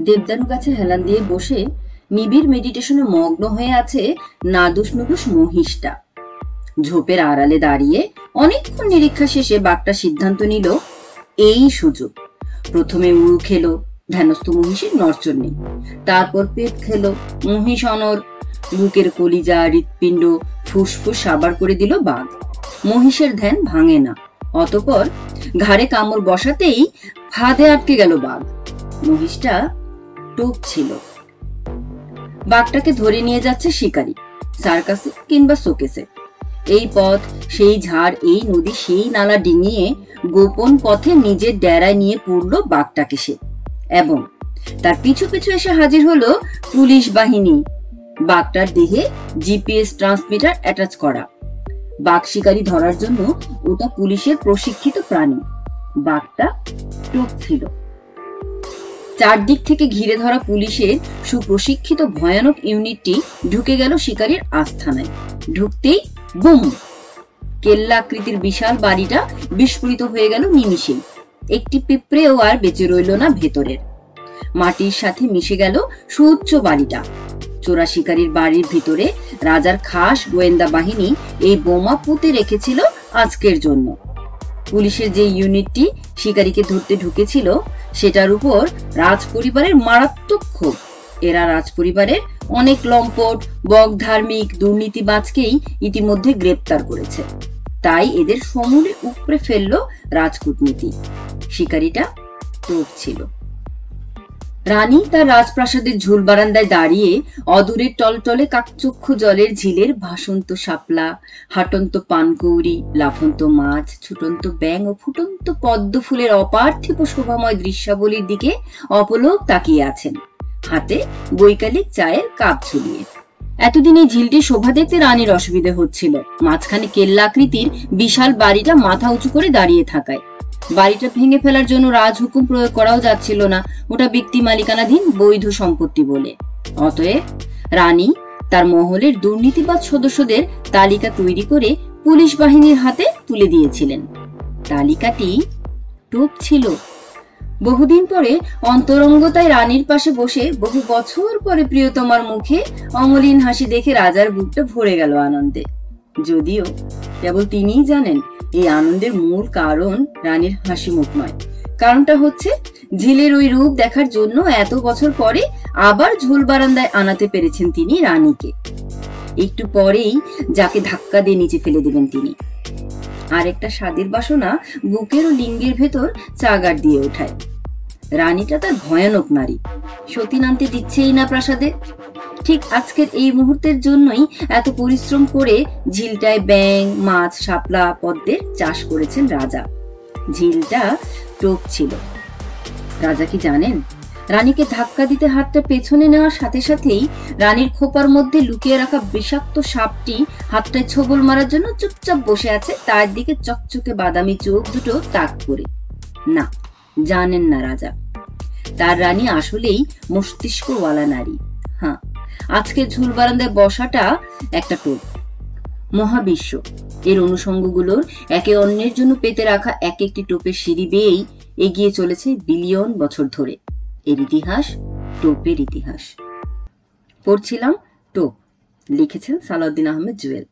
দেবদানু গাছে হেলান দিয়ে বসে নিবিড় মেডিটেশনে মগ্ন হয়ে আছে নাদুস নুদুস মহিষটা। ঝোপের আড়ালে দাঁড়িয়ে অনেকক্ষণ নিরীক্ষা শেষে বাঘটা সিদ্ধান্ত নিল, এই সুযোগ। প্রথমে উড়ু খেলো, ধ্যানস্থ মহিষের নরচর নেই। তারপর পেট খেলো, মহিষ অনর বুকের কলিজা, হৃৎপিণ্ড ফুসফুস সাবার করে দিল বাঘ। মহিষের ধ্যান ভাঙে না। অতপর ঘাড়ে কামড় বসাতেই ফাঁদে আটকে গেল বাঘ। মহিষটা টোপ ছিল। বাঘটাকে ধরে নিয়ে যাচ্ছে শিকারী, সার্কাসে কিংবা শোকেসে। এই পথ, সেই ঝাড়, এই নদী, সেই নালা ডিঙিয়ে গোপন পথে নিজের ডেরায় নিয়ে পড়ল বাঘটাকে সে। এবং তার পিছু পিছু এসে হাজির হলো পুলিশ বাহিনী। বাঘটার দেহে জিপিএস ট্রান্সমিটার অ্যাটাচ করা। বাঘ শিকারী ধরার জন্য ওটা পুলিশের প্রশিক্ষিত প্রাণী। বাঘটা টোপ ছিল। চারদিক থেকে ঘিরে ধরা পুলিশের সুপ্রশিক্ষিত ভয়ানক ইউনিটটি ঢুকে গেল শিকারীর আস্থানায়। ঢুকতেই বুম! কেল্লাকৃতির বিশাল বাড়িটা বিস্ফোরিত হয়ে গেল নিমিষেই একটি পিঁপড়েও আর বেঁচে রইল না ভেতরের। মাটির সাথে মিশে গেল সুউচ্চ বাড়িটা। চোরা শিকারীর বাড়ির ভিতরে রাজার খাস গোয়েন্দা বাহিনী এই বোমা পুঁতে রেখেছিল আজকের জন্য। পুলিশের যে ইউনিটটি শিকারীকে ধরতে ঢুকেছিল, সেটার উপর রাজ পরিবারের মারাত্মক ক্ষোভ। এরা রাজ পরিবারের অনেক লম্পট, বক ধার্মিক, দুর্নীতিবাজকেই ইতিমধ্যে গ্রেপ্তার করেছে। তাই এদের সমূলে উপরে ফেলল রাজকূটনীতি। শিকারীটা টোপ ছিল। রানী তার রাজপ্রাসাদের ঝুল বারান্দায় দাঁড়িয়ে অদূরের টলটলে কাকচক্ষু জলের ঝিলের ভাসন্ত শাপলা, হাটন্ত পানকৌড়ি লাফন্ত মাছ, ছুটন্ত ব্যাং ও ফুটন্ত পদ্ম ফুলের অপার্থিব শোভাময় দৃশ্যাবলীর দিকে অপলোক তাকিয়ে আছেন। হাতে বৈকালিক চায়ের কাপ ঝুলিয়ে। এতদিন এই ঝিলটি শোভা দেখতে রানীর অসুবিধে হচ্ছিল। মাঝখানে কেল্লাকৃতির বিশাল বাড়িটা মাথা উঁচু করে দাঁড়িয়ে থাকায়। বাড়িটা ভেঙে ফেলার জন্য রাজহুকুম প্রয়োগ করাও যাচ্ছিল না। ওটা ব্যক্তি মালিকানাধীন বৈধ সম্পত্তি বলে। অতএব রানী তার মহলের দুর্নীতিবাদ সদস্যদের তালিকা তৈরি করে পুলিশ বাহিনীর হাতে তুলে দিয়েছিলেন। তালিকাটি টোপ ছিল। বহুদিন পরে অন্তরঙ্গতায় রানীর পাশে বসে বহু বছর পরে প্রিয়তমার মুখে অমলিন হাসি দেখে রাজার বুকটা ভরে গেল আনন্দে। যদিও কেবল তিনিই জানেন এই আনন্দের মূল কারণ রানীর হাসি মুখ নয় কারণটা হচ্ছে, ঝিলের ওই রূপ দেখার জন্য এত বছর পরে আবার ঝোল বারান্দায় আনাতে পেরেছেন তিনি রানীকে। একটু পরেই যাকে ধাক্কা দিয়ে নিচে ফেলে দেবেন তিনি। আরেকটা স্বাদের বাসনা বুকের ও লিঙ্গের ভেতর চাগার দিয়ে ওঠায়। রানীটা তার ভয়ানক নারী। সতী নামতে দিচ্ছেই না প্রাসাদে। ঠিক আজকের এই মুহূর্তের জন্যই এত পরিশ্রম করে ঝিলটায় ব্যাং মাছ, শাপলা, পদ্মের চাষ করেছেন রাজা। ঝিলটা টোপ ছিল। রাজা কি জানেন? রানীকে ধাক্কা দিতে হাতটা পেছনে নেওয়ার সাথে সাথেই রানীর খোপার মধ্যে লুকিয়ে রাখা বিষাক্ত সাপটি হাতটায় ছবল মারার জন্য চুপচাপ বসে আছে, তার দিকে চকচকে বাদামি চোখ দুটো তাক করে। না, জানেন না রাজা। তার রানী আসলেই মস্তিষ্কওয়ালা নারী। হ্যাঁ আজকে ঝুল বারান্দায় বসাটা একটা টোপ মহাবিশ্ব। এর অনুষঙ্গগুলোর একে অন্যের জন্য পেতে রাখা এক একটি টোপের সিঁড়ি বেয়েই এগিয়ে চলেছে বিলিয়ন বছর ধরে। এর ইতিহাস টোপের ইতিহাস। পড়ছিলাম টোপ, লিখেছেন সালাউদ্দিন আহমেদ জুয়েল।